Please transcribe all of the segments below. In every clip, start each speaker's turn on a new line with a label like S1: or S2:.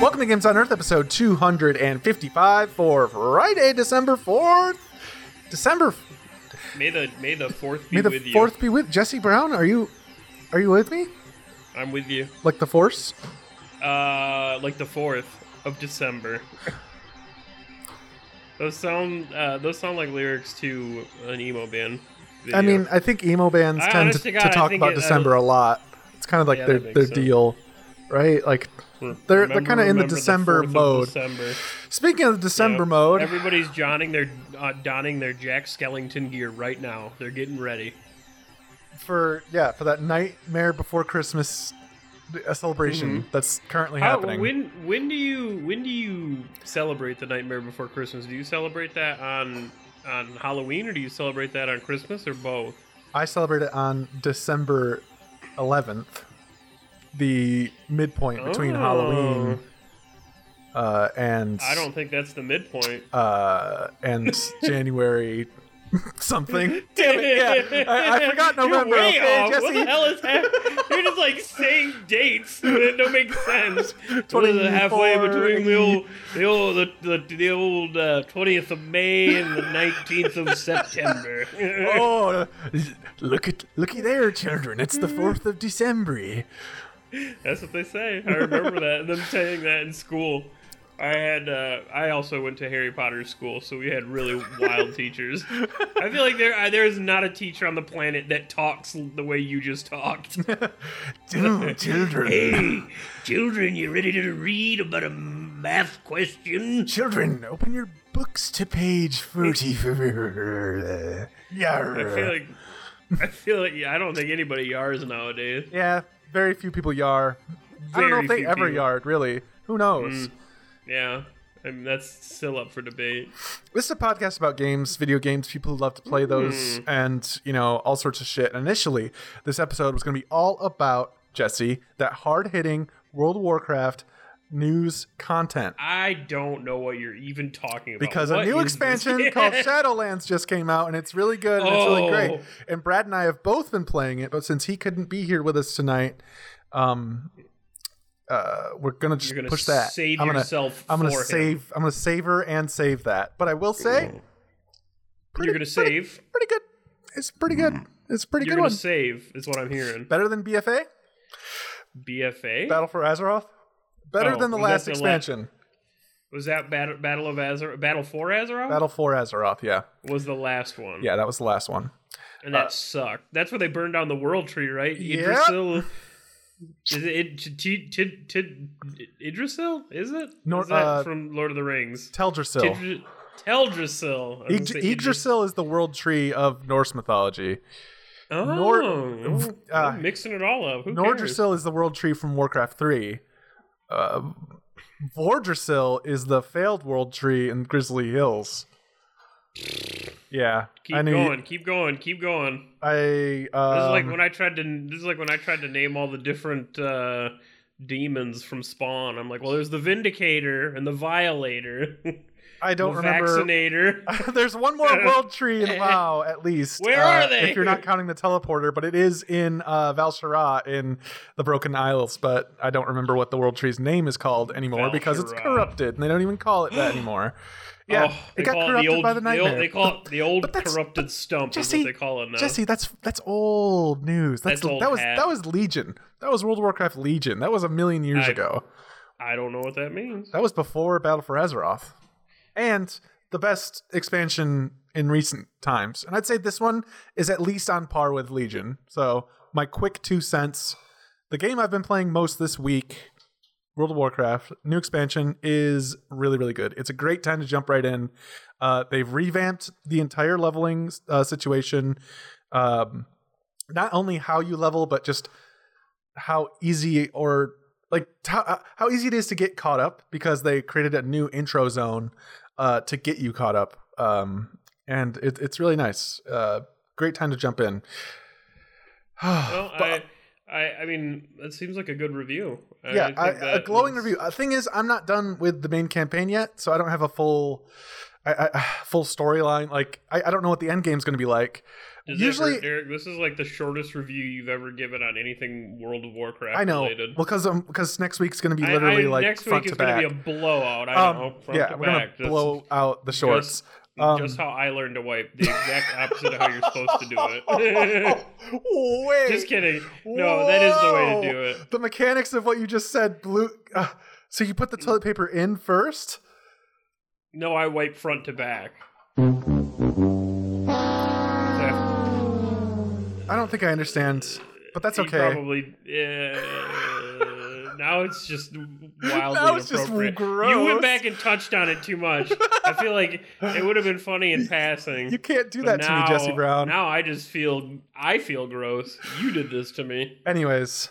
S1: Welcome to Games on Earth, episode 255 for Friday, December 4th. December,
S2: May the May the fourth be
S1: may the
S2: with
S1: 4th be with Jesse Brown. Are you, are you with me?
S2: I'm with you.
S1: Like the Force?
S2: Uh, like the fourth of December. those sound uh, those sound like lyrics to an emo band.
S1: I mean, I think emo bands
S2: I-
S1: tend to,
S2: God,
S1: to talk about
S2: it-
S1: December a lot. It's kind of like
S2: Yeah,
S1: their their
S2: sense.
S1: deal, right? Like they're they're kind of in the December
S2: 4th of
S1: mode.
S2: December.
S1: Speaking of the December
S2: Yep.
S1: mode,
S2: Everybody's donning their uh, donning their Jack Skellington gear right now. They're getting ready.
S1: for yeah for that Nightmare Before Christmas celebration that's currently
S2: How,
S1: happening.
S2: when when do you when do you celebrate the Nightmare Before Christmas? Do you celebrate that on on Halloween or do you celebrate that on Christmas or both?
S1: I celebrate it on December 11th, the midpoint between
S2: Oh.
S1: Halloween uh, and
S2: I don't think that's the midpoint.
S1: uh, and January something. Damn it! Yeah, I, I forgot November.
S2: You're
S1: okay.
S2: What the hell is happening? You're just like saying dates that don't make sense. It, halfway between the old, the old, the, the, the old uh, 20th of May and the 19th of September.
S1: Oh, look at looky there, children! It's the fourth of December.
S2: That's what they say. I remember that them saying that in school. I had uh, I also went to Harry Potter school, so we had really wild teachers. I feel like there there is not a teacher on the planet that talks the way you just talked.
S1: Dude, children,
S2: hey, children, you ready to read about a math question?
S1: children, open your books to page forty-four. Yeah.
S2: I feel like I feel like yeah, I don't think anybody yars nowadays.
S1: Yeah, very few people yar. I don't know if they ever
S2: people.
S1: yard, really. Who knows? Mm.
S2: Yeah, I mean, that's still up for debate.
S1: This is a podcast about games, video games, people who love to play those, mm. and, you know, all sorts of shit. And initially, this episode was going to be all about, Jesse, that hard hitting World of Warcraft news content.
S2: I don't know what you're even talking about.
S1: Because
S2: What
S1: a new
S2: is this?
S1: expansion called Shadowlands just came out, and it's really good and it's really great.
S2: Oh.
S1: And Brad and I have both been playing it, but since he couldn't be here with us tonight, um, uh, we're gonna just
S2: gonna
S1: push that.
S2: save
S1: I'm gonna,
S2: yourself
S1: I'm gonna
S2: for him.
S1: save. I'm gonna savor and save that. But I will say, pretty,
S2: You're gonna save.
S1: Pretty good. It's pretty good. It's a pretty
S2: You're
S1: good
S2: gonna
S1: one.
S2: save. Is what I'm hearing.
S1: Better than BFA,
S2: BFA
S1: Battle for Azeroth. Better
S2: Oh,
S1: than the last
S2: the la-
S1: expansion,
S2: was that Battle Battle of Azeroth? Battle for Azeroth
S1: Battle for Azeroth. Yeah,
S2: was the last one.
S1: yeah, that was the last one.
S2: and that sucked. That's where they burned down the World Tree, right?
S1: Yep.
S2: Idrisil. Is it Id- T- T- T- Idrisil? Is it?
S1: Nor-
S2: is that
S1: uh,
S2: from Lord of the Rings?
S1: Teldrassil.
S2: Teldrassil. I was gonna
S1: Ig- Yggdrasil is the world tree of Norse mythology.
S2: Oh,
S1: Nor- uh,
S2: mixing it all up. Who?
S1: Nordrassil is the world tree from Warcraft 3. Uh, Vordrassil is the failed world tree in Grizzly Hills. Yeah,
S2: Keep
S1: knew
S2: going. Keep going. Keep going.
S1: I um,
S2: This is like when I tried to. This is like when I tried to name all the different uh, demons from Spawn. I'm like, well, there's the Vindicator and the Violator,
S1: I don't remember.
S2: Vaccinator.
S1: There's one more world tree in WoW, at least.
S2: Where
S1: uh,
S2: are they?
S1: If you're not counting the teleporter, but it is in uh, Val'sharah in the Broken Isles. But I don't remember what the world tree's name is called anymore because it's corrupted, and they don't even call it that anymore. Yeah,
S2: Oh,
S1: it got corrupted
S2: the old,
S1: by the
S2: the
S1: nightmare.
S2: old- they call it the old corrupted stump.
S1: Jesse-
S2: is what they call it now.
S1: Jesse, that's that's old news. That's,
S2: That's old
S1: that was
S2: hat.
S1: that was Legion. That was World of Warcraft Legion. That was a million years
S2: I-
S1: ago.
S2: I don't know what that means.
S1: That was before Battle for Azeroth, and the best expansion in recent times. And I'd say this one is at least on par with Legion. So my quick two cents: the game I've been playing most this week, World of Warcraft, new expansion is really really good. It's a great time to jump right in. Uh, they've revamped the entire leveling uh, situation. Um, not only how you level, but just how easy or like how, uh, how easy it is to get caught up because they created a new intro zone uh, to get you caught up. Um, and it, it's really nice. Uh, great time to jump in.
S2: Well,
S1: But-
S2: I, I, I mean, that seems like a good review. I
S1: yeah, I, a glowing
S2: is-
S1: review. Uh, thing is, I'm not done with the main campaign yet, so I don't have a full, I, I, full storyline. Like, I, I don't know what the end game's going to be like,
S2: Does
S1: Usually-
S2: Derek, this is like the shortest review you've ever given on anything World of Warcraft
S1: I know
S2: related.
S1: because um, because next week's going to be
S2: I-
S1: literally
S2: I-
S1: like
S2: next
S1: front
S2: week is gonna be a blowout. I
S1: Um,
S2: know.
S1: Yeah,
S2: to
S1: we're gonna blow out the shorts. Um,
S2: just how I learned to wipe. The exact opposite of how you're supposed to do it.
S1: Wait,
S2: just kidding. No, that is the way to do it.
S1: The mechanics of what you just said blew. Uh, so you put the toilet paper in first.
S2: No, I wipe front to back.
S1: I don't think I understand, but that's okay.
S2: Probably. Uh, now it's just wildly
S1: Now it's just gross.
S2: You went back and touched on it too much. I feel like it would have been funny in passing.
S1: You can't do that to me, Jesse Brown.
S2: Now I just feel I feel gross. You did this to me.
S1: Anyways,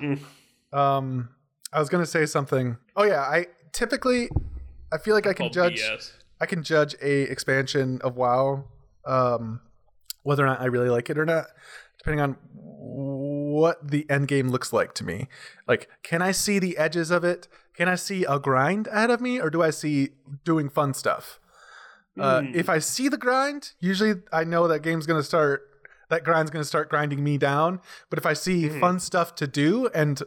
S2: Mm.
S1: um, I was gonna say something. Oh yeah, I typically, I feel like I can judge.
S2: BS.
S1: I can judge a expansion of WoW, um, whether or not I really like it or not, depending on what the end game looks like to me. Like, can I see the edges of it? Can I see a grind ahead of me, or do I see doing fun stuff? Uh,
S2: Hmm.
S1: if I see the grind, usually I know that game's gonna start. That grind's gonna start grinding me down. But if I see
S2: Hmm.
S1: fun stuff to do and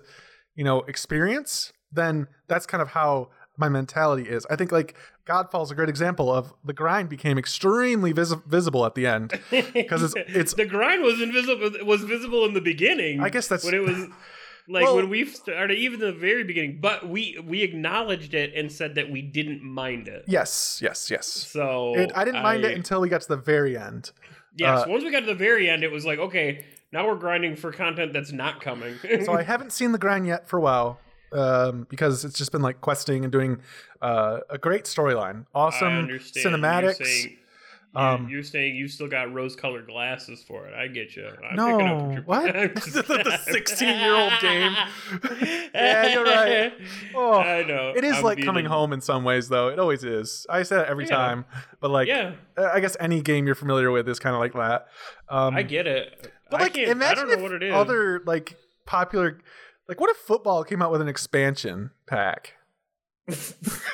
S1: you know experience, then that's kind of how my mentality is. I think like Godfall's a great example of the grind became extremely vis- visible at the end. 'Cause it's- it's-
S2: the grind was invisible was visible in the beginning.
S1: I guess that's-
S2: when it was like
S1: Well-
S2: when we started even the very beginning. But we we acknowledged it and said that we didn't mind it.
S1: Yes, yes, yes.
S2: So
S1: It, I didn't mind it until we got to the very end.
S2: yes.
S1: uh,
S2: once we got to the very end, it was like okay, now we're grinding for content that's not coming.
S1: So I haven't seen the grind yet for WoW um, because it's just been like questing and doing uh, a great storyline, awesome cinematics.
S2: You're saying,
S1: Um,
S2: you're saying you still got rose-colored glasses for it. I get you. I'm
S1: No,
S2: picking up what you're
S1: what?
S2: I'm
S1: The 16-year-old game. Yeah, you're right. Oh,
S2: I know.
S1: It is
S2: I'm
S1: like coming home in some ways, though. It always is. I say that every
S2: Yeah.
S1: time, but like,
S2: Yeah,
S1: uh, I guess any game you're familiar with is kind of like that. Um,
S2: I get it.
S1: But
S2: I
S1: like, imagine
S2: I don't know
S1: if
S2: what it is.
S1: other like popular, like, what if football came out with an expansion pack?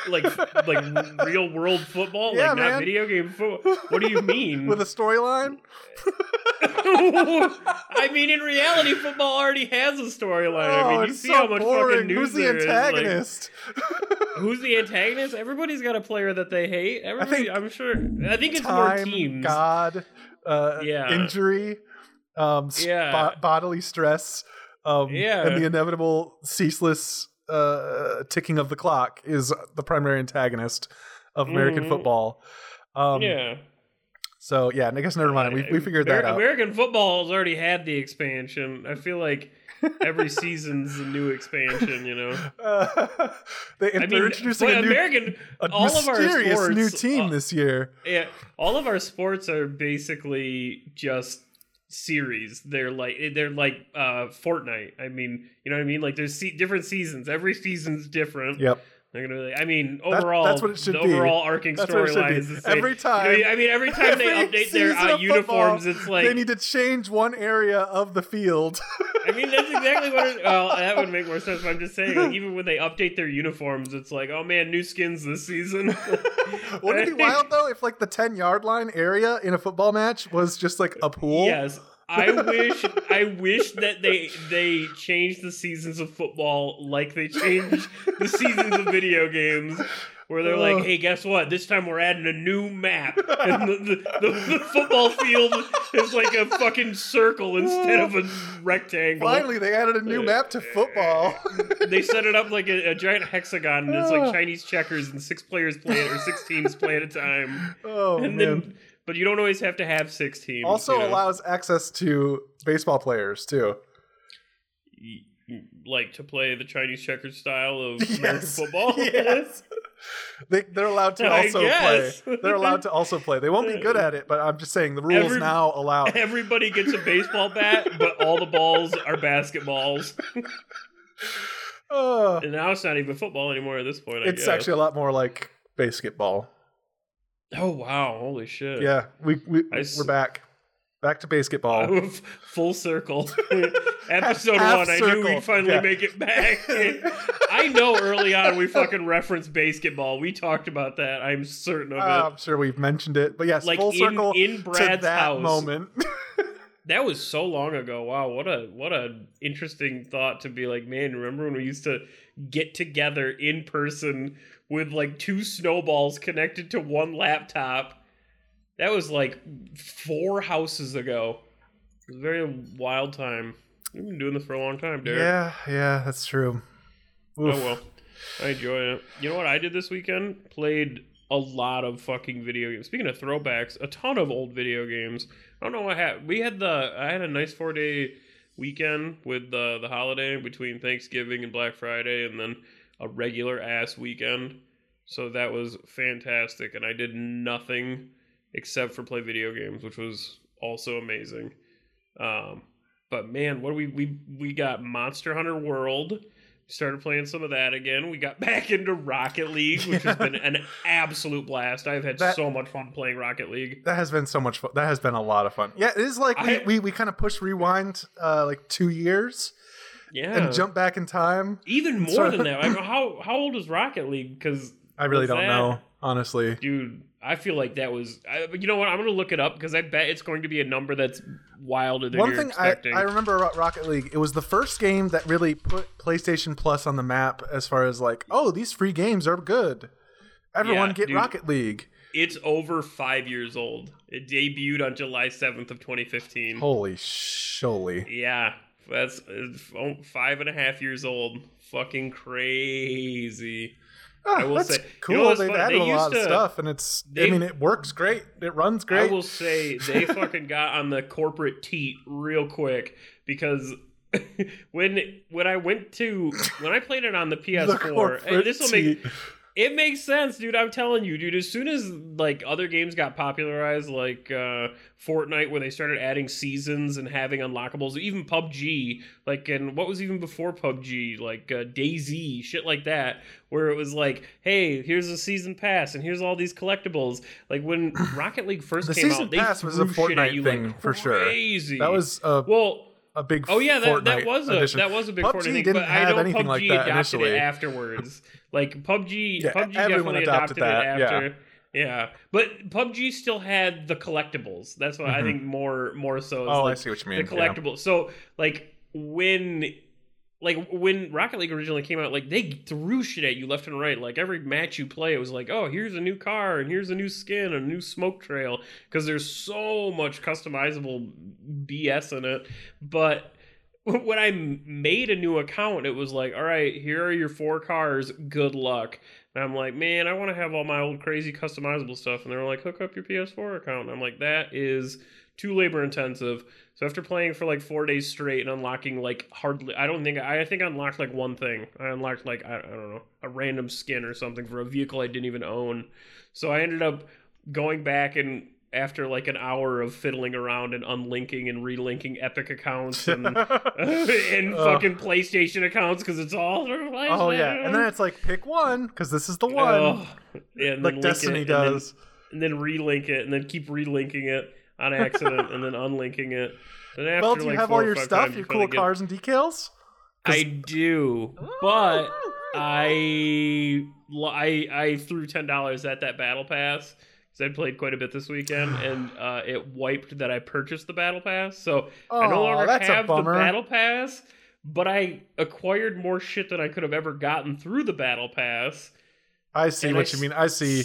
S2: like like real world football,
S1: Yeah,
S2: like not video game football. What do you mean?
S1: with a storyline?
S2: I mean, in reality, football already has a storyline. I
S1: oh,
S2: mean, you see
S1: so
S2: how much
S1: boring.
S2: fucking news
S1: Who's the
S2: there is, like-
S1: antagonist?
S2: who's the antagonist? Everybody's got a player that they hate. Everybody,
S1: think
S2: I'm sure. I think it's more teams.
S1: God, uh,
S2: Yeah.
S1: injury, um,
S2: Yeah.
S1: bo- bodily stress, um,
S2: Yeah.
S1: and the inevitable ceaseless uh, ticking of the clock is the primary antagonist of American
S2: Mhm.
S1: football. Um,
S2: yeah,
S1: So yeah, I guess never mind. We we figured that
S2: Amer-
S1: out.
S2: American football has already had the expansion. I feel like every season's a new expansion. You know,
S1: Uh, they,
S2: I
S1: they're
S2: mean,
S1: introducing a new,
S2: American,
S1: a
S2: all of our
S1: mysterious
S2: sports,
S1: new team
S2: uh,
S1: this year.
S2: yeah, all of our sports are basically just series. They're like they're like uh Fortnite. I mean, you know what I mean? Like there's se- different seasons. Every season's different.
S1: Yep.
S2: They're gonna. Be, like, I mean,
S1: That-
S2: overall,
S1: that's what it should
S2: the
S1: be.
S2: overall arcing
S1: That's what it should
S2: storyline is the same.
S1: Every
S2: You
S1: time.
S2: know, I mean, every time they update their uh, uniforms,
S1: football,
S2: it's like
S1: they need to change one area of the field.
S2: I mean, that's exactly what. It, well, that would make more sense. But I'm just saying, like, even when they update their uniforms, it's like, oh man, new skins this season.
S1: Wouldn't it be wild though if like the ten yard line area in a football match was just like a pool?
S2: yes, I wish. I wish that they they changed the seasons of football like they changed the seasons of video games. Where they're like, hey, guess what? This time we're adding a new map, and the, the, the, the football field is like a fucking circle instead of a rectangle.
S1: Finally, they added a new map to football.
S2: they set it up like a, a giant hexagon, and it's like Chinese checkers, and six players play it, or six teams play at a time.
S1: oh
S2: and
S1: man.
S2: then, but you don't always have to have six teams.
S1: also
S2: you know?
S1: allows access to baseball players too.
S2: Like to play the Chinese checkers style of American football.
S1: Yes. They, they're allowed to also play. They're allowed to also play. They won't be good at it, but I'm just saying the rules
S2: Every-
S1: now allow. it.
S2: Everybody gets a baseball bat, but all the balls are basketballs.
S1: Uh,
S2: And now it's not even football anymore at this point. I
S1: it's
S2: guess.
S1: actually a lot more like basketball.
S2: Oh wow! Holy shit!
S1: Yeah, we we
S2: I
S1: we're back. back to basketball.
S2: Full circle. Episode
S1: Half
S2: one, I
S1: circle.
S2: knew we'd finally
S1: Yeah.
S2: make it back. I know early on we fucking referenced basketball. We talked about that. I'm certain of it.
S1: Uh, I'm sure we've mentioned it, but yes,
S2: Like
S1: full
S2: in-
S1: circle
S2: in
S1: to
S2: Brad's
S1: that
S2: house.
S1: moment.
S2: That was so long ago. Wow, what a what a interesting thought to be like, man, remember when we used to get together in person with like two snowballs connected to one laptop? That was like four houses ago. It was a very wild time. We've been doing this for a long time, Derek.
S1: yeah, yeah, that's true. Oh, Oof.
S2: Oh well. I enjoy it. You know what I did this weekend? Played a lot of fucking video games. Speaking of throwbacks, a ton of old video games. I don't know what happened. We had the I had a nice four day weekend with the the holiday between Thanksgiving and Black Friday, and then a regular ass weekend. So that was fantastic, and I did nothing except for play video games, which was also amazing. Um, but man, what do we we we got Monster Hunter World. Started playing some of that again. We got back into Rocket League, which has been an absolute blast. I've had
S1: That-
S2: so much fun playing Rocket League.
S1: That has been so much fun. That has been a lot of fun. Yeah, it is like we,
S2: I-
S1: we, we kind of push rewind uh, like two years
S2: Yeah,
S1: and jump back in time.
S2: even more
S1: So-
S2: than that. Like, how how old is Rocket League? Because
S1: I really don't
S2: that?
S1: know, honestly.
S2: dude, I feel like that was. I, you know what? I'm gonna look it up because I bet it's going to be a number that's wilder than
S1: One thing I. I remember about Rocket League, it was the first game that really put PlayStation Plus on the map as far as like, oh, these free games are good. Everyone
S2: Yeah,
S1: get
S2: dude.
S1: Rocket League.
S2: it's over five years old. It debuted on July 7th of 2015.
S1: Holy sholy.
S2: Yeah, that's oh, five and a half years old. Fucking crazy.
S1: Ah,
S2: I will
S1: that's
S2: say- you
S1: cool.
S2: know what's
S1: They've
S2: funny?
S1: added
S2: They
S1: a lot
S2: used
S1: of stuff, and it's. I mean, it works great. It runs great.
S2: I will say they fucking got on the corporate teat real quick because when when I went to when I played it on the
S1: The
S2: PS4, and this will make it makes sense, dude. I'm telling you, dude. As soon as like other games got popularized, like uh, Fortnite, where they started adding seasons and having unlockables, even PUBG, like and what was even before PUBG, like uh, DayZ, shit like that, where it was like, hey, here's a season pass and here's all these collectibles. Like when Rocket League first
S1: The
S2: came
S1: season
S2: out, they
S1: pass was a
S2: threw shit at
S1: Fortnite
S2: you
S1: thing,
S2: like
S1: for sure.
S2: crazy.
S1: That was a,
S2: well.
S1: a big.
S2: Oh yeah, that, that was a
S1: edition.
S2: that was a big
S1: PUBG
S2: Fortnite thing,
S1: didn't
S2: but I
S1: have
S2: know
S1: anything
S2: PUBG
S1: like that
S2: adopted
S1: initially.
S2: it afterwards. Like PUBG,
S1: Yeah,
S2: PUBG definitely
S1: adopted
S2: adopted,
S1: that,
S2: it after. Yeah. but PUBG still had the collectibles. That's what I
S1: Mhm.
S2: think more more so.
S1: Oh, I see what you mean.
S2: the
S1: collectibles.
S2: collectible. So like when. Like when Rocket League originally came out, like they threw shit at you left and right. Like every match you play, it was like, "Oh, here's a new car and here's a new skin, a new smoke trail." Because there's so much customizable BS in it. But when I made a new account, it was like, all right, here are your four cars. Good luck. And I'm like, man, I want to have all my old crazy customizable stuff. And they're like, hook up your PS4 account. And I'm like, that is too labor intensive. So after playing for like four days straight and unlocking like hardly, I don't think I think I unlocked like one thing. I unlocked like I, I don't know a random skin or something for a vehicle I didn't even own. So I ended up going back and after like an hour of fiddling around and unlinking and relinking Epic accounts and and
S1: Ugh.
S2: fucking PlayStation accounts because it's all.
S1: oh yeah, and then it's like pick one because this is the oh. one,
S2: Oh, yeah, and then
S1: like Destiny
S2: it, and then-
S1: does.
S2: and then relink it, and then keep relinking it on accident, and then unlinking it. And after
S1: well, do you
S2: like
S1: have all your stuff, your cool
S2: get-
S1: cars and decals?
S2: I do, but I I I threw ten dollars at that battle pass because I played quite a bit this weekend, and uh, it wiped that I purchased the battle pass. So I no longer have the battle pass, but I acquired more shit than I could have ever gotten through the battle pass.
S1: I see
S2: and
S1: what
S2: I
S1: you mean. I see.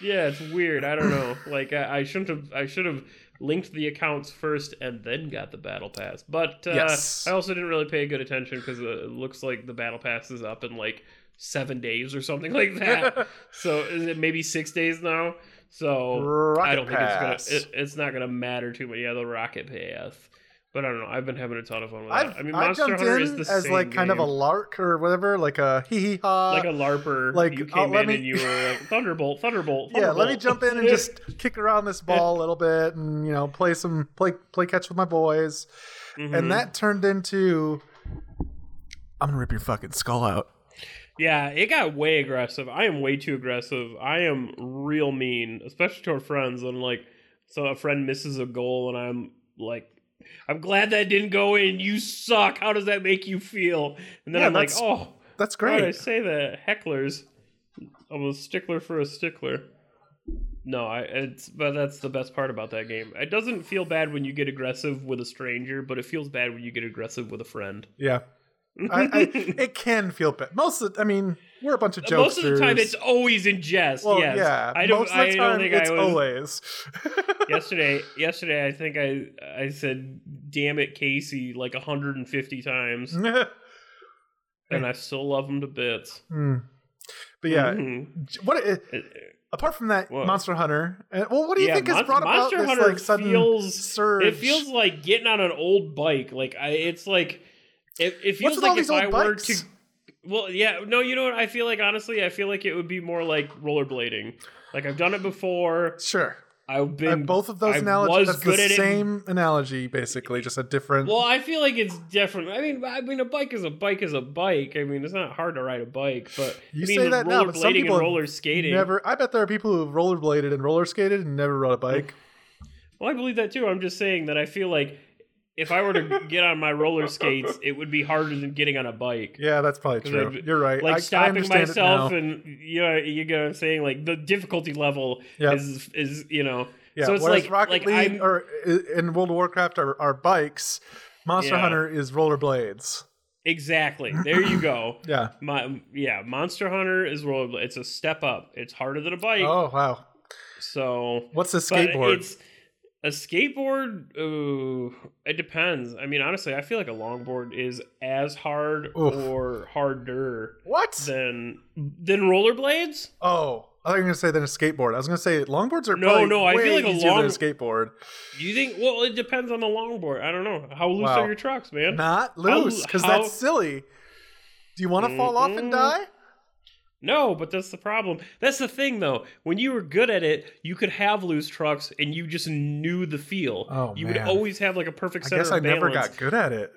S2: Yeah, it's weird. I don't know. Like I, I shouldn't have. I should have linked the accounts first and then got the battle pass. But uh,
S1: Yes.
S2: I also didn't really pay good attention because uh, it looks like the battle pass is up in like seven days or something like that. so is it maybe six days now? So
S1: Rocket
S2: I don't
S1: Pass.
S2: think it's gonna. It, it's not gonna matter too much. Yeah, the rocket pass. But I don't know. I've been having a ton of fun with
S1: I've,
S2: that. I mean,
S1: I
S2: Monster
S1: jumped
S2: Hunter
S1: in
S2: is the
S1: as
S2: same
S1: like kind of a lark or whatever, like a hee hee ha.
S2: like a larper.
S1: like,
S2: you
S1: uh,
S2: came
S1: let
S2: in
S1: me-
S2: and you were like Thunderbolt, Thunderbolt.
S1: yeah, let me jump in and just kick around this ball a little bit, and you know, play some play play catch with my boys,
S2: Mhm.
S1: and that turned into I'm gonna rip your fucking skull out.
S2: Yeah, it got way aggressive. I am way too aggressive. I am real mean, especially to our friends. And like, so a friend misses a goal, and I'm like I'm glad that didn't go in. You suck. How does that make you feel? And then
S1: Yeah,
S2: I'm like, oh,
S1: That's
S2: great. I say that? Hecklers. I'm a stickler for a stickler. No, I it's but that's the best part about that game. It doesn't feel bad when you get aggressive with a stranger, but it feels bad when you get aggressive with a friend.
S1: Yeah. I, I, it can feel bad. Most of, I mean, we're a bunch of jokesters.
S2: Most of the time, it's always in jest.
S1: well,
S2: yes,
S1: yeah.
S2: I don't.
S1: most of the
S2: I
S1: time,
S2: think
S1: it's
S2: I was.
S1: always.
S2: yesterday, yesterday, I think I I said "damn it, Casey" like 150 times, and I still love him to bits.
S1: Hmm. But yeah,
S2: Mhm.
S1: what it,
S2: It-
S1: apart from that,
S2: What?
S1: Monster Hunter. Uh, well, what do you
S2: yeah,
S1: think has
S2: Mon-
S1: brought
S2: Monster
S1: about
S2: Hunter
S1: this like sudden
S2: feels
S1: surge?
S2: It feels like getting on an old bike. Like I, it's like it, it feels like if I were
S1: bikes?
S2: to. Well, yeah, no, you know what? I feel like honestly, I feel like it would be more like rollerblading. Like I've done it before.
S1: Sure.
S2: I've
S1: Uh,
S2: been
S1: both of those
S2: I
S1: analogies.
S2: was
S1: That's the
S2: at it.
S1: same analogy, basically, just a different.
S2: Well, I feel like it's different. I mean, I mean, a bike is a bike is a bike. I mean, it's not hard to ride a bike, but
S1: You
S2: I mean,
S1: say that now, but some people
S2: roller skating.
S1: Never. I bet there are people who've rollerbladed and roller skated and never rode a bike.
S2: Well, I believe that too. I'm just saying that I feel like if I were to get on my roller skates, it would be harder than getting on a bike.
S1: Yeah, that's probably true. You're right.
S2: Like
S1: I, I
S2: stopping
S1: understand
S2: myself, and you know, you get what I'm saying. Like the difficulty level
S1: Yep.
S2: is is you know.
S1: Yeah,
S2: so it's
S1: whereas
S2: like
S1: Rocket
S2: like
S1: League
S2: I'm,
S1: or uh, in World of Warcraft are, are bikes. Monster
S2: Yeah.
S1: Hunter is rollerblades.
S2: exactly there. You go.
S1: Yeah.
S2: My yeah, Monster Hunter is roller. It's a step up. It's harder than a bike.
S1: Oh wow.
S2: So
S1: What's a skateboard?
S2: A skateboard. Ooh, it depends. I mean, honestly, I feel like a longboard is as hard
S1: Oof.
S2: or harder
S1: what?
S2: than than rollerblades.
S1: oh, I thought you were gonna say than a skateboard. I was gonna say longboards are
S2: No, no, I feel like a long-
S1: a skateboard.
S2: Do you think? Well, it depends on the longboard. I don't know how loose
S1: Wow.
S2: are your trucks, man.
S1: Not loose, because
S2: how-
S1: that's silly. Do you want to fall off and
S2: Mhm.
S1: die?
S2: No, but that's the problem. That's the thing, though. When you were good at it, you could have loose trucks, and you just knew the feel.
S1: Oh,
S2: you
S1: man.
S2: would always have like a perfect center
S1: balance. I
S2: guess
S1: I
S2: never
S1: got good at it.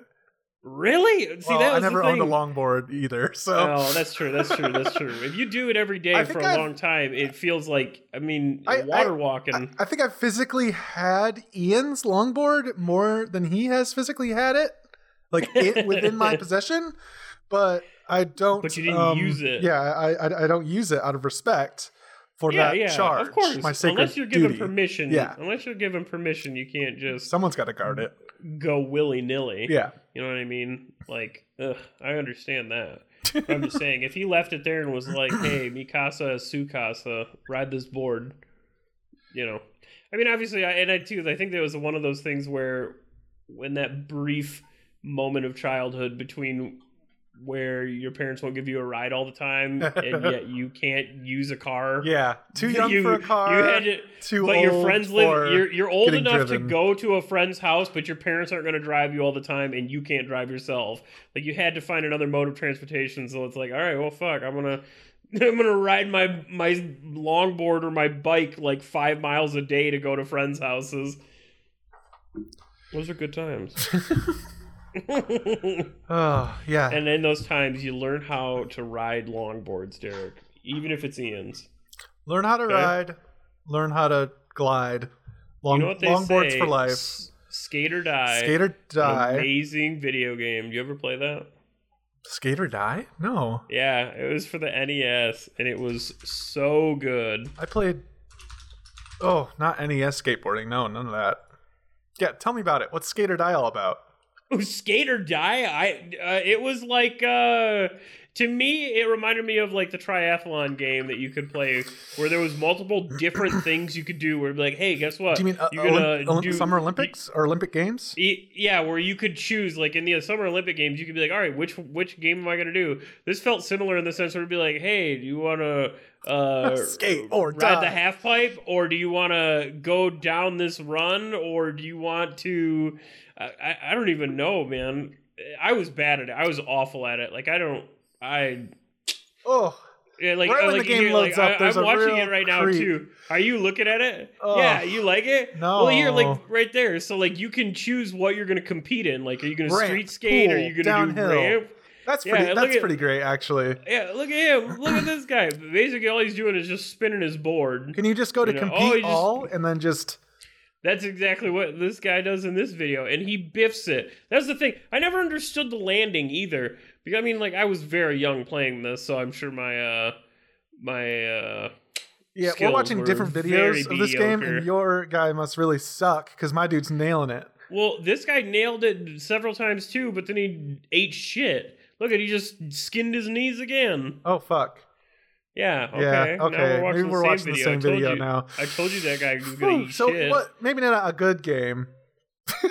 S2: Really? See,
S1: Well,
S2: that
S1: I never
S2: the
S1: owned a longboard either. So
S2: Oh, that's true. That's true. That's true. If you do it every day for a
S1: I've-
S2: long time, it feels like I mean,
S1: I-
S2: water
S1: I-
S2: walking.
S1: I, I think I've physically had Ian's longboard more than he has physically had it, like it within my possession. But I don't.
S2: But you didn't
S1: um,
S2: use it.
S1: Yeah, I, I I don't use it out of respect for
S2: yeah,
S1: that
S2: yeah,
S1: charge.
S2: of course.
S1: my sacred
S2: unless you're given
S1: duty.
S2: permission.
S1: Yeah.
S2: Unless you're given permission, you can't just
S1: Someone's got to guard it.
S2: go willy nilly.
S1: Yeah.
S2: You know what I mean? Like, ugh, I understand that. I'm just saying, if he left it there and was like, "Hey, Mikasa, Sukasa, ride this board," you know, I mean, obviously, I, and I too, I think there was one of those things where, when that brief moment of childhood between where your parents won't give you a ride all the time, and yet you can't use a car.
S1: Yeah. Too young
S2: You-
S1: for a car.
S2: You had to,
S1: too
S2: but
S1: old
S2: your friends live. You're you're old enough
S1: driven.
S2: to go to a friend's house, but your parents aren't going to drive you all the time, and you can't drive yourself. Like you had to find another mode of transportation. So it's like, all right, well, fuck, I'm gonna. I'm gonna ride my my longboard or my bike like five miles a day to go to friends' houses. Those are good times.
S1: Oh yeah.
S2: and in those times, you learn how to ride longboards, Derek, even if it's Ian's.
S1: learn how to
S2: Okay.
S1: ride. Learn how to glide. Long
S2: you know
S1: longboards
S2: say?
S1: for life.
S2: S- Skate or die.
S1: Skate or
S2: An
S1: die.
S2: amazing video game. Do you ever play that?
S1: Skate or die? No.
S2: Yeah, it was for the NES, and it was so good.
S1: I played. Oh, not NES skateboarding. No, none of that. Yeah, tell me about it. What's Skate or Die all about?
S2: Skate or Die. I. Uh, it was like. Uh, to me, it reminded me of like the triathlon game that you could play, where there was multiple different things you could do. Where it'd be like, hey, guess what?
S1: Do you mean uh,
S2: You're gonna
S1: Olymp-
S2: do-
S1: Summer Olympics or Olympic Games?
S2: Yeah, where you could choose, like in the Summer Olympic Games, you could be like, all right, which which game am I going to do? This felt similar in the sense where it'd be like, hey, do you want to uh,
S1: Skate or
S2: ride
S1: die.
S2: the half pipe, or do you want to go down this run, or do you want to? I, I don't even know, man. I was bad at it. I was awful at it. Like I don't. I
S1: Oh,
S2: yeah, like,
S1: Right
S2: uh,
S1: when the game loads
S2: like,
S1: up,
S2: I,
S1: there's
S2: I'm
S1: a
S2: watching it right now
S1: creep.
S2: too. Are you looking at it?
S1: Ugh.
S2: Yeah, you like it?
S1: No.
S2: Well, here, like right there. So, like, you can choose what you're going to compete in. Like, are you going to street skate? Or
S1: are
S2: you going to do ramp?
S1: That's pretty. That's
S2: at-
S1: pretty great, actually.
S2: Yeah, look at him. Look at this guy. Basically, all he's doing is just spinning his board.
S1: Can you just go to
S2: You know,
S1: compete
S2: just-
S1: all and then just
S2: That's exactly what this guy does in this video, and he biffs it. That's the thing. I never understood the landing either. Because I mean, like I was very young playing this, so I'm sure my uh my uh
S1: Yeah, we're watching different videos of this game, and your guy must really suck because my dude's nailing it.
S2: Well, this guy nailed it several times too, but then he ate shit. Look at he just skinned his knees again.
S1: Oh fuck.
S2: Yeah. Okay.
S1: Yeah.
S2: Now
S1: Okay.
S2: we're watching
S1: Maybe
S2: the
S1: we're
S2: same
S1: watching the
S2: I
S1: same
S2: told
S1: video
S2: you-
S1: now.
S2: I told you that guy was gonna eat
S1: so
S2: shit.
S1: what? Maybe not a good game.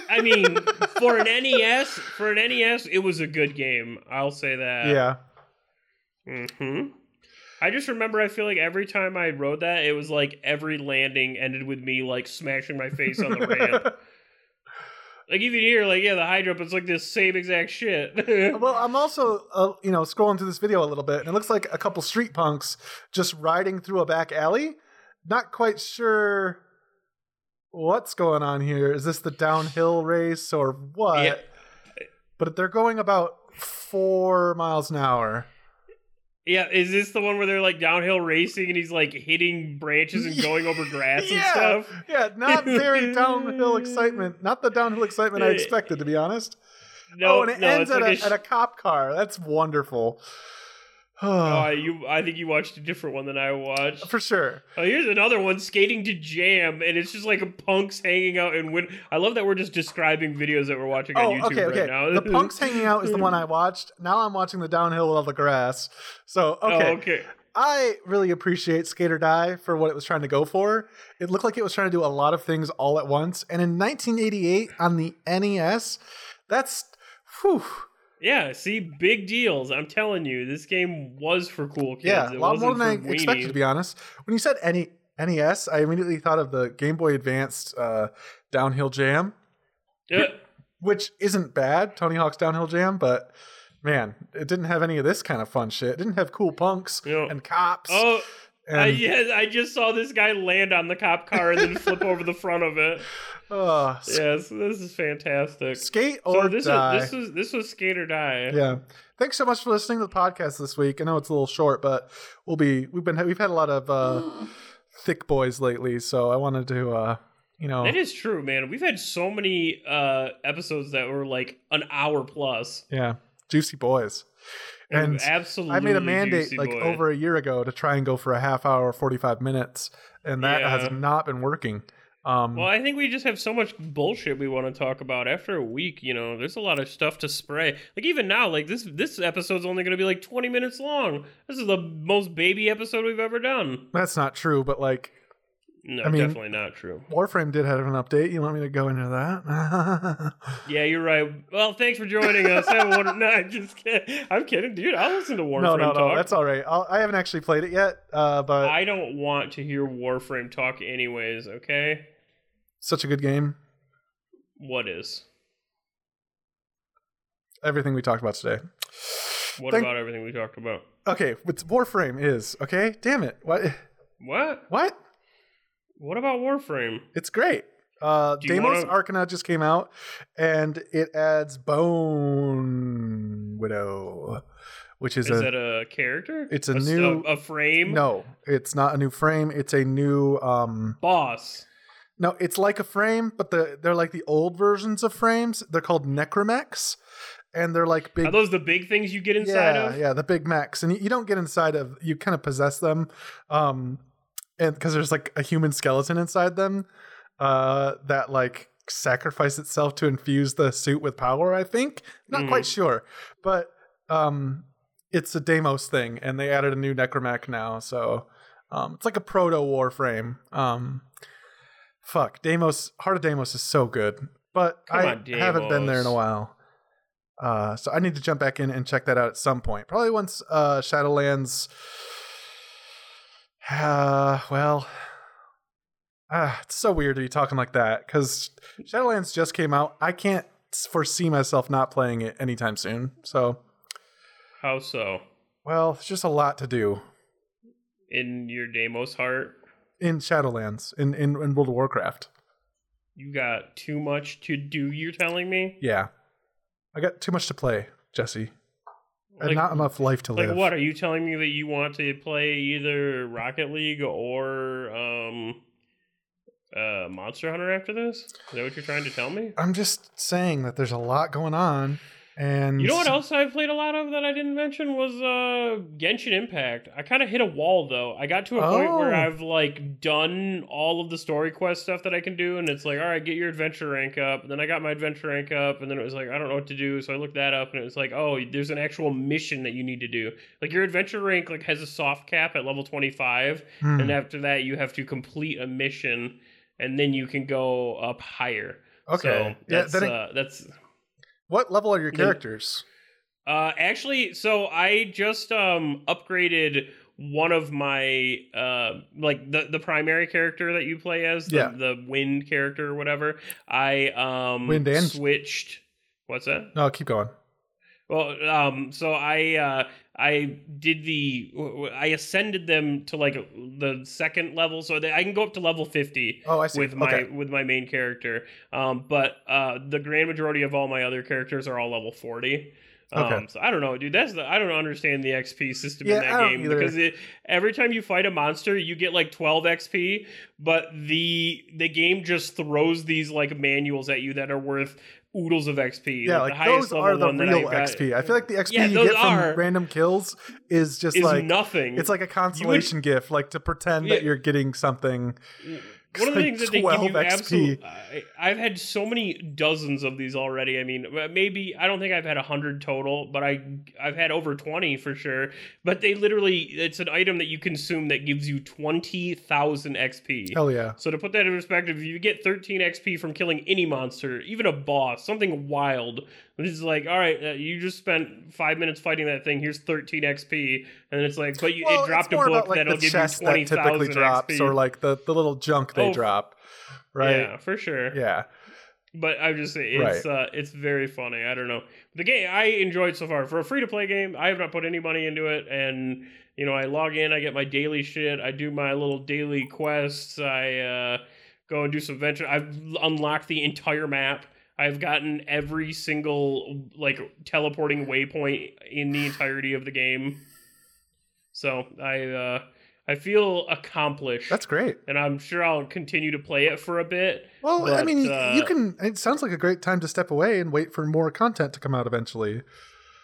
S2: I mean, for an NES, for an NES, it was a good game. I'll say that.
S1: yeah.
S2: Hmm. I just remember. I feel like every time I rode that, it was like every landing ended with me like smashing my face on the ramp. Like even here, like yeah, the high jump is like this same exact shit.
S1: Well, I'm also, uh, you know, scrolling through this video a little bit, and it looks like a couple street punks just riding through a back alley. Not quite sure what's going on here. Is this the downhill race or what?
S2: Yeah.
S1: But they're going about four miles an hour.
S2: Yeah, is this the one where they're like downhill racing and he's like hitting branches and going over grass and stuff?
S1: Yeah, not very downhill excitement. Not the downhill excitement I expected, to be honest.
S2: No,
S1: oh, and it
S2: no,
S1: ends at,
S2: like
S1: a, at a cop car. That's wonderful.
S2: Oh, you! I think you watched a different one than I watched.
S1: For sure.
S2: Oh, here's another one: skating to jam, and it's just like a punks hanging out in wind. I love that we're just describing videos that we're watching on
S1: Oh,
S2: YouTube
S1: okay,
S2: right now.
S1: The punks hanging out is the one I watched. Now I'm watching the downhill of the grass. So oh, okay.
S2: Oh, okay.
S1: I really appreciate Skate or Die for what it was trying to go for. It looked like it was trying to do a lot of things all at once. And in 1988 on the NES, that's whew,
S2: Yeah, see, big deals. I'm telling you, this game was for cool kids.
S1: yeah, a lot more than I
S2: for
S1: expected to be honest. When you said any NES, I immediately thought of the Game Boy Advanced uh, Downhill Jam,
S2: Yeah.
S1: which isn't bad, Tony Hawk's Downhill Jam, but man, it didn't have any of this kind of fun shit. It didn't have cool punks
S2: Yeah.
S1: and cops.
S2: Oh,
S1: and,
S2: I, yes, I just saw this guy land on the cop car and then flip over the front of it.
S1: S-
S2: Yes, this is fantastic.
S1: skate or
S2: So this
S1: die.
S2: was this was this was skate or die.
S1: Yeah. Thanks so much for listening to the podcast this week. I know it's a little short, but we'll be we've been we've had a lot of uh thick boys lately, so I wanted to uh you know
S2: That is true, man. We've had so many uh episodes that were like an hour plus.
S1: yeah, juicy boys. And
S2: absolutely
S1: I made a mandate like
S2: boy.
S1: over a year ago to try and go for a half hour, 45 minutes, and that has not been working. Um
S2: Well, I think we just have so much bullshit we want to talk about. After a week, you know, there's a lot of stuff to spray. Like even now, like this this episode's only going to be like 20 minutes long. This is the most baby episode we've ever done.
S1: that's not true, but like
S2: No,
S1: I mean-
S2: definitely not true.
S1: Warframe did have an update. You want me to go into that?
S2: Yeah, you're right. Well, thanks for joining us. I wonder. No, I'm just kidding. I'm kidding, dude. I'll listen to Warframe
S1: no, no, no.
S2: talk.
S1: That's all right. I'll, I haven't actually played it yet, uh, but
S2: I don't want to hear Warframe talk, anyways. Okay,
S1: such a good game.
S2: what is?
S1: Everything we talked about today.
S2: What
S1: Thank-
S2: about everything we talked about?
S1: Okay, what Warframe is okay. Damn it! What?
S2: What?
S1: What?
S2: What about Warframe?
S1: It's great. Uh, Deimos
S2: wanna-
S1: Arcana just came out, and it adds Bone Widow, which is,
S2: Is
S1: a
S2: that a character?
S1: it's a new-
S2: a, a frame.
S1: no. It's not a new frame. It's a new um.
S2: boss.
S1: No, it's like a frame, but the they're like the old versions of frames. They're called Necramechs, and they're like big
S2: Are those the big things you get inside
S1: yeah,
S2: of?
S1: Yeah, the big mechs, and you, you don't get inside of. You kind of possess them, um, and because there's like a human skeleton inside them, uh, that like sacrifice itself to infuse the suit with power. I think not
S2: Mhm.
S1: quite sure, but um, it's a Deimos thing, and they added a new Necramech now, so um, it's like a proto Warframe. Um, fuck, Deimos, Heart of Deimos is so good, but
S2: Come
S1: I
S2: on,
S1: haven't been there in a while. Uh, so I need to jump back in and check that out at some point. Probably once uh, Shadowlands. Uh, well, ah, it's so weird to be talking like that because Shadowlands just came out. I can't foresee myself not playing it anytime soon. So,
S2: How so?
S1: well, it's just a lot to do
S2: In your Deimos heart,
S1: in Shadowlands in in, in World of Warcraft.
S2: you got too much to do. You're telling me?
S1: Yeah, I got too much to play, Jesse, and
S2: Like-
S1: not enough life to
S2: Like
S1: live.
S2: what? Are you telling me that you want to play either Rocket League or um uh, Monster Hunter after this? Is that what you're trying to tell me?
S1: I'm just saying that there's a lot going on, and
S2: You know what else I played a lot of that I didn't mention was uh Genshin Impact. I kind of hit a wall though. I got to a point where
S1: Oh.
S2: I've like done all of the story quest stuff that I can do, and it's like, all right, get your adventure rank up. And then I got my adventure rank up, and then it was like, I don't know what to do, so I looked that up, and it was like, oh, there's an actual mission that you need to do. Like your adventure rank like has a soft cap at level 25,
S1: Hmm.
S2: and after that you have to complete a mission, and then you can go up higher.
S1: okay,
S2: So
S1: yeah.
S2: that's
S1: it-
S2: uh, that's
S1: what level are your characters?
S2: uh, actually, so I just um upgraded one of my uh like the the primary character that you play as the,
S1: Yeah.
S2: the wind character or whatever. I um
S1: Wind and-
S2: switched. What's that?
S1: No, keep going.
S2: Well, um, so I uh, I did the I ascended them to like the second level, so that I can go up to level fifty
S1: Oh, I see.
S2: with my
S1: okay.
S2: with my main character. Um, but uh, the grand majority of all my other characters are all level forty. Um,
S1: Okay.
S2: So I don't know, dude. That's the I don't understand the XP system
S1: Yeah,
S2: in that game
S1: either.
S2: because it, every time you fight a monster, you get like twelve XP, but the the game just throws these like manuals at you that are worth oodles of XP.
S1: yeah,
S2: the
S1: like
S2: highest
S1: those are the real
S2: got
S1: XP. I feel like the XP
S2: Yeah,
S1: you get from
S2: are-
S1: random kills is just
S2: is
S1: like
S2: nothing.
S1: it's like a consolation gift, like to pretend
S2: Yeah.
S1: that you're getting something. Mm.
S2: One of the
S1: like
S2: things that they give
S1: 12
S2: you absolutely i've had so many dozens of these already i mean maybe i don't think i've had 100 total but i i've had over 20 for sure but they literally it's an item that you consume that gives you 20000 xp
S1: Hell yeah!
S2: so to put that in perspective, if you get 13 XP from killing any monster, even a boss, something wild, Which is like, all right, uh, you just spent five minutes fighting that thing. Here's 13 XP, and then it's like, but you,
S1: Well,
S2: it dropped a book
S1: about, like,
S2: that'll give you
S1: chest that
S2: 20,000
S1: typically drops,
S2: XP.
S1: or like the the little junk they
S2: Oh,
S1: drop, right?
S2: Yeah, for sure.
S1: Yeah.
S2: But I'm just saying, it's uh, it's very funny. I don't know. The game I enjoyed so far for a free to play game. I have not put any money into it, and you know I log in, I get my daily shit, I do my little daily quests, I uh, go and do some venture. I've unlocked the entire map. I've gotten every single like teleporting waypoint in the entirety of the game. So I uh, I feel accomplished,
S1: That's great.
S2: and I'm sure I'll continue to play it for a bit.
S1: Well, I mean,
S2: uh,
S1: you can. It sounds like a great time to step away and wait for more content to come out eventually.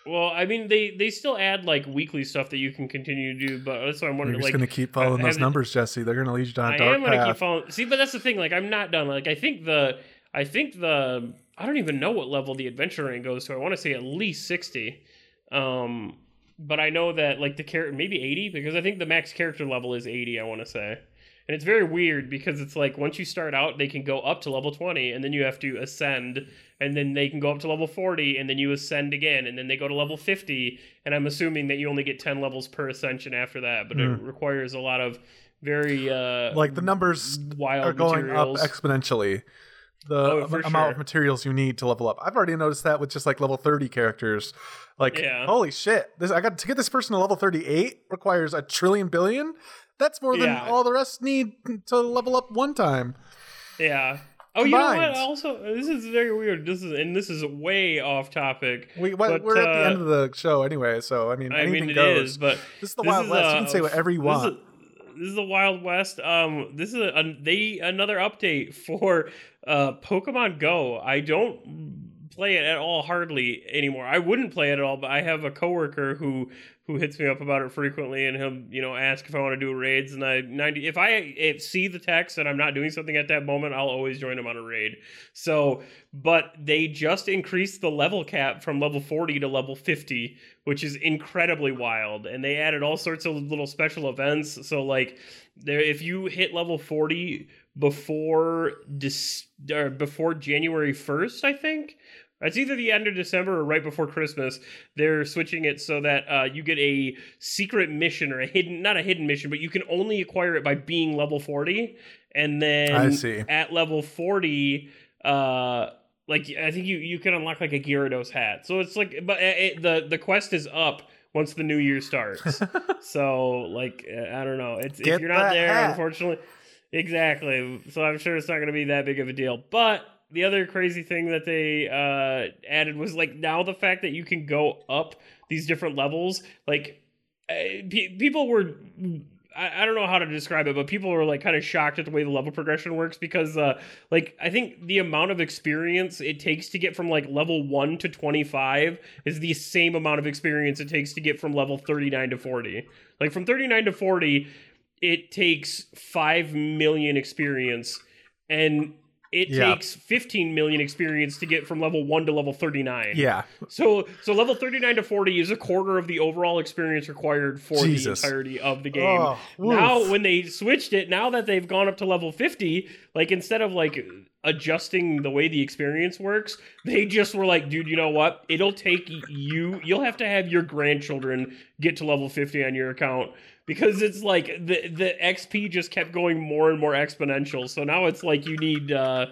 S2: Well, I mean, they they still add like weekly stuff that you can continue to do, but that's what I'm
S1: You're
S2: wondering.
S1: just
S2: Like,
S1: going to keep following
S2: I
S1: those numbers, Jesse. They're going to lead you down a
S2: I
S1: dark
S2: am gonna
S1: path.
S2: keep following. See, but that's the thing. Like, I'm not done. Like, I think the I think the I don't even know what level the adventure ring goes to. I want to say at least sixty. Um, but I know that like the character maybe eighty because I think the max character level is eighty. I want to say. And it's very weird because it's like once you start out, they can go up to level 20 and then you have to ascend and then they can go up to level 40 and then you ascend again and then they go to level 50 and I'm assuming that you only get 10 levels per ascension after that, but it requires a lot of very uh
S1: Hmm. like the numbers
S2: wild
S1: are going
S2: materials.
S1: up exponentially. The
S2: Oh,
S1: am- amount
S2: sure.
S1: of materials you need to level up. I've already noticed that with just like level 30 characters. Like,
S2: Yeah.
S1: holy shit. This I got to get this person to level 38 requires a trillion billion. That's more than
S2: Yeah.
S1: all the rest need to level up one time.
S2: yeah. Oh, you know what? Also, this is very weird. This is and this is way off topic.
S1: We well,
S2: But,
S1: we're at the
S2: uh,
S1: end of the show anyway, so I mean
S2: I
S1: anything
S2: mean, it
S1: goes.
S2: is, but
S1: This is the
S2: this
S1: Wild
S2: is,
S1: West. you
S2: uh,
S1: can say whatever you want.
S2: This is the Wild West. Um, this is a, a- they another update for uh Pokemon Go. I don't play it at all hardly anymore. I wouldn't play it at all, but I have a coworker who who hits me up about it frequently, and he'll you know ask if I want to do raids. And I ninety if I if see the text and I'm not doing something at that moment, I'll always join him on a raid. So, but they just increased the level cap from level 40 to level 50, which is incredibly wild. And they added all sorts of little special events. So, like, there, if you hit level 40 before dis, or before January 1st, I think. It's either the end of December or right before Christmas. They're switching it so that uh, you get a secret mission or a hidden, not a hidden mission, but you can only acquire it by being level 40. And then
S1: I see.
S2: at level 40, uh, like I think you you can unlock like a Gyarados hat. So it's like, but it, the the quest is up once the new year starts. so like uh, I don't know. It's
S1: Get
S2: if you're not there,
S1: hat.
S2: unfortunately. Exactly. So I'm sure it's not going to be that big of a deal. But the other crazy thing that they uh, added was like now the fact that you can go up these different levels. Like pe- people were. I, I don't know how to describe it, but people are like kind of shocked at the way the level progression works because uh like I think the amount of experience it takes to get from like level 1 to 25 is the same amount of experience it takes to get from level 39 to 40. Like from 39 to 40 it takes 5 million experience and it
S1: Yeah.
S2: takes 15 million experience to get from level 1 to level 39.
S1: Yeah.
S2: So so level 39 to 40 is a quarter of the overall experience required for
S1: Jesus.
S2: the entirety of the game.
S1: Oh,
S2: now when they switched it, now that they've gone up to level 50, like instead of like adjusting the way the experience works, they just were like, dude, you know what? It'll take you you'll have to have your grandchildren get to level 50 on your account because it's like the the XP just kept going more and more exponential. So now it's like you need uh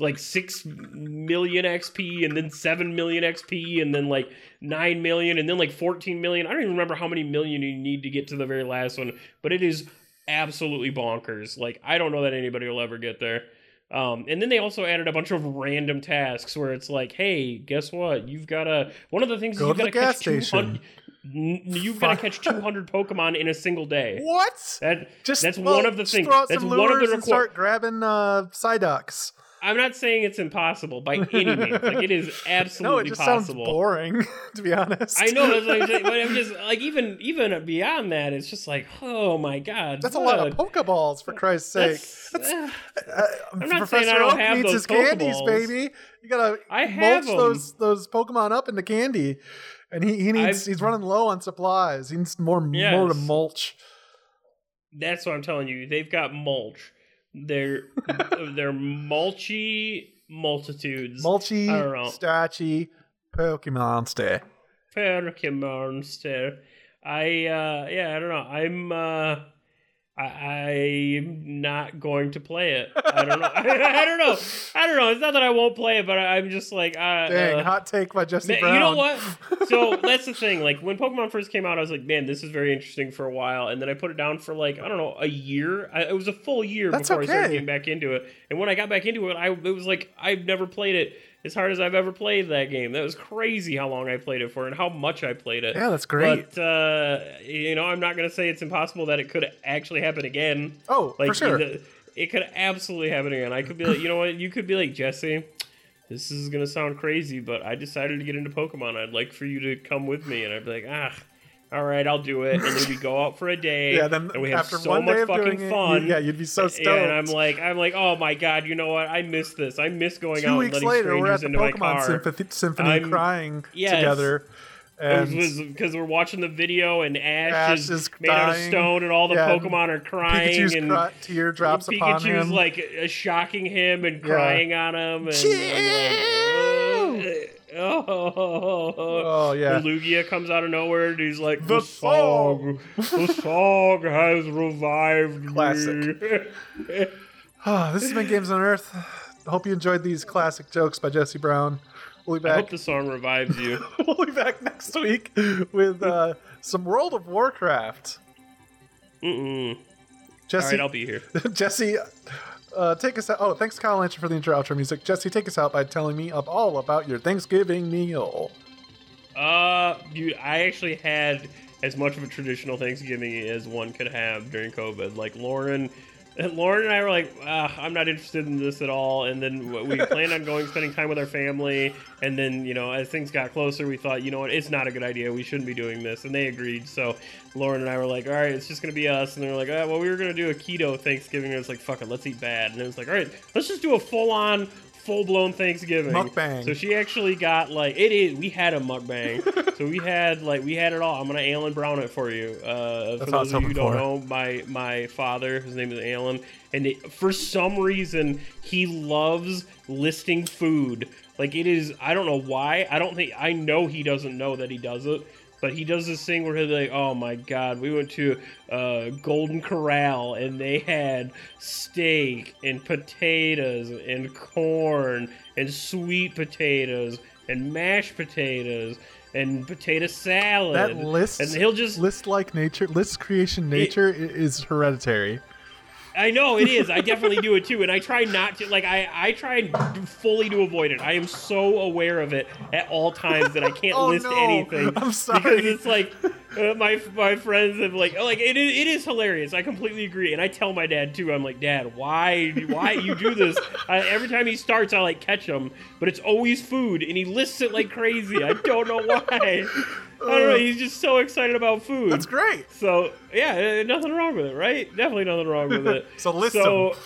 S2: like 6 million XP and then 7 million XP and then like 9 million and then like 14 million. I don't even remember how many million you need to get to the very last one, but it is absolutely bonkers. Like I don't know that anybody will ever get there. Um, and then they also added a bunch of random tasks where it's like, hey, guess what? You've got to one of the things is
S1: Go
S2: you've got to catch 200
S1: station.
S2: You've got to catch 200 Pokemon in a single day.
S1: What?
S2: That
S1: Just
S2: that's
S1: well,
S2: one of the things. That's
S1: some
S2: one of the requ-
S1: start grabbing uh, Psyducks.
S2: I'm not saying it's impossible by any means. Like it is absolutely
S1: No, it just
S2: possible.
S1: sounds boring, to be honest.
S2: I know, that's what I'm saying, but I'm just like even even beyond that, it's just like, oh my god,
S1: That's a lot of Pokeballs, for Christ's sake.
S2: that's- uh,
S1: Uh,
S2: I'm not
S1: Professor
S2: saying I don't
S1: Oak
S2: have
S1: needs
S2: those
S1: his candies, baby. You gotta
S2: I have
S1: mulch those those Pokemon up into candy, and he, he needs
S2: I've-
S1: he's running low on supplies. He needs more more to mulch.
S2: that's what I'm telling you. They've got mulch. They're they're mulchy multitudes.
S1: Mulchy,
S2: I don't know.
S1: Starchy, Pokemonster.
S2: Pokemonster. I uh yeah, I don't know. I'm uh I, I'm not going to play it. I don't know. I, don't know. I don't know. It's not that I won't play it, but I'm just like, uh,
S1: Dang,
S2: uh,
S1: hot take by Jesse
S2: Man,
S1: Brown.
S2: you know what? So that's the thing. Like when Pokemon first came out, I was like, man, this is very interesting for a while, and then I put it down for like I don't know a year. I, it was a full year
S1: That's
S2: before I started getting back into it. And when I got back into it, I it was like I've never played it as hard as I've ever played that game. That was crazy how long I played it for and how much I played it.
S1: Yeah, that's great.
S2: But uh, you know, I'm not gonna say it's impossible that it could actually happen again.
S1: oh,
S2: Like
S1: for sure.
S2: the- it could absolutely happen again. I could be like, you know what? You could be like Jesse. This is gonna sound crazy, but I decided to get into Pokemon. I'd like for you to come with me, and I'd be like, ah, all right, I'll do it. And then we go out for a day.
S1: yeah, then
S2: and we have
S1: after
S2: so
S1: one
S2: much
S1: day of
S2: fucking
S1: doing
S2: fun.
S1: it, you, yeah, you'd be so stoked.
S2: And I'm like, I'm like, oh my god, you know what? I miss this. I miss going
S1: Two
S2: out and
S1: weeks
S2: letting
S1: later, we're at
S2: strangers
S1: the
S2: into my
S1: Pokemon
S2: car.
S1: Symphony, Symphony
S2: I'm-
S1: crying
S2: Yes.
S1: together. And
S2: because we're watching the video and Ash,
S1: Ash
S2: is,
S1: is
S2: made out of stone and all the
S1: Yeah,
S2: Pokemon are crying
S1: Pikachu's
S2: and
S1: cry, tear drops upon
S2: Pikachu's
S1: him.
S2: like uh, shocking him and
S1: Yeah.
S2: crying on him. And, oh, oh,
S1: oh yeah,
S2: Lugia comes out of nowhere and he's like,
S1: The
S2: "The, song, the song has revived
S1: Classic.
S2: me."
S1: Ah, this has been Games on Earth. Hope you enjoyed these classic jokes by Jesse Brown. We'll be
S2: I hope the song revives you.
S1: we'll be back next week with uh, some World of Warcraft.
S2: Mm-mm.
S1: Jesse,
S2: right, I'll be here.
S1: Jesse, uh, take us out. Oh, thanks, Kyle Lynch, for the intro outro music. Jesse, take us out by telling me up all about your Thanksgiving meal.
S2: Uh, dude, I actually had as much of a traditional Thanksgiving as one could have during COVID. Like Lauren, Lauren and I were like, ah, I'm not interested in this at all. And then we planned on going, spending time with our family. And then, you know, as things got closer, we thought, you know what, it's not a good idea. We shouldn't be doing this. And they agreed. So Lauren and I were like, all right, it's just gonna be us. And they were like, ah, well, we were gonna do a keto Thanksgiving. And it was like, fuck it, let's eat bad. And it was like, all right, let's just do a full on. Full blown Thanksgiving.
S1: Mukbang.
S2: So she actually got like it is. We had a mukbang. so we had like we had it all. I'm gonna Alan Brown it for you. Uh,
S1: That's
S2: for
S1: what I was
S2: those of you who don't know, my my father, his name is Alan, and it, for some reason he loves listing food. Like it is. I don't know why. I don't think. I know he doesn't know that he does it. But he does this thing where he's like, "Oh my God, we went to uh, Golden Corral and they had steak and potatoes and corn and sweet potatoes and mashed potatoes and potato salad."
S1: That list,
S2: and he'll just
S1: list like nature, list creation nature i is hereditary.
S2: I know it is. I definitely do it too, and I try not to. Like I, I try fully to avoid it. I am so aware of it at all times that I can't
S1: Oh,
S2: list
S1: no.
S2: anything.
S1: I'm sorry.
S2: because it's like, Uh, my my friends have like like it, is- it is hilarious. I completely agree, and I tell my dad too. I'm like, Dad, why why you do this? I, every time he starts, I like catch him, but it's always food, and he lists it like crazy. I don't know why. I don't know. He's just so excited about food.
S1: That's great.
S2: So yeah, uh, nothing wrong with it, right? Definitely nothing wrong with it.
S1: So list
S2: so,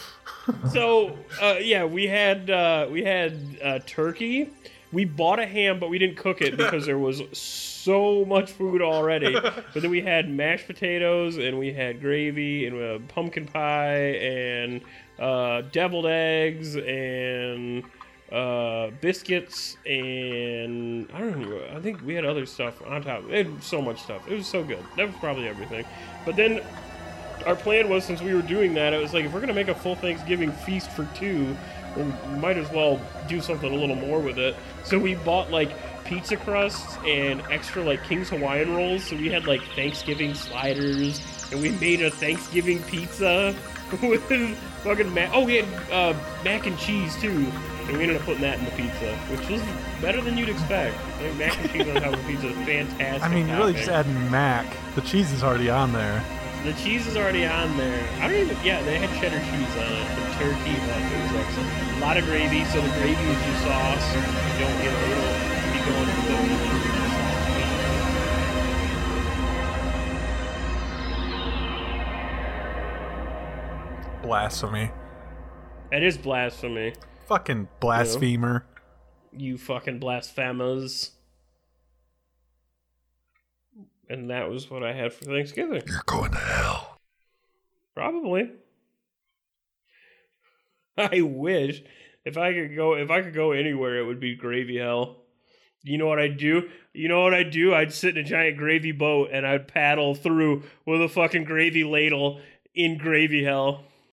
S2: so uh, yeah, we had uh, we had uh, turkey. We bought a ham, but we didn't cook it because there was so much food already. but then we had mashed potatoes, and we had gravy, and uh, pumpkin pie, and uh, deviled eggs, and uh, biscuits, and I don't know. I think we had other stuff on top. It had so much stuff. It was so good. That was probably everything. But then our plan was since we were doing that, it was like if we're gonna make a full Thanksgiving feast for two, we might as well do something a little more with it. So we bought like pizza crusts and extra like King's Hawaiian rolls. So we had like Thanksgiving sliders, and we made a Thanksgiving pizza with fucking mac. Oh, we had uh, mac and cheese too. And we ended up putting that in the pizza, which was better than you'd expect. Mac and cheese on top of pizza is fantastic.
S1: I mean, you're really just adding mac. The cheese is already on there.
S2: The cheese is already on there. I don't even. Yeah, they had cheddar cheese on it. The turkey, but it was excellent. A lot of gravy, so the gravy is your sauce. You don't, you know, you don't be going to the.
S1: Blasphemy.
S2: That is blasphemy.
S1: Fucking blasphemer.
S2: You fucking blasphemers. And that was what I had for Thanksgiving.
S1: You're going to hell.
S2: Probably. I wish if I could go if I could go anywhere it would be gravy hell. You know what I'd do? You know what I'd do? I'd sit in a giant gravy boat and I'd paddle through with a fucking gravy ladle in gravy hell.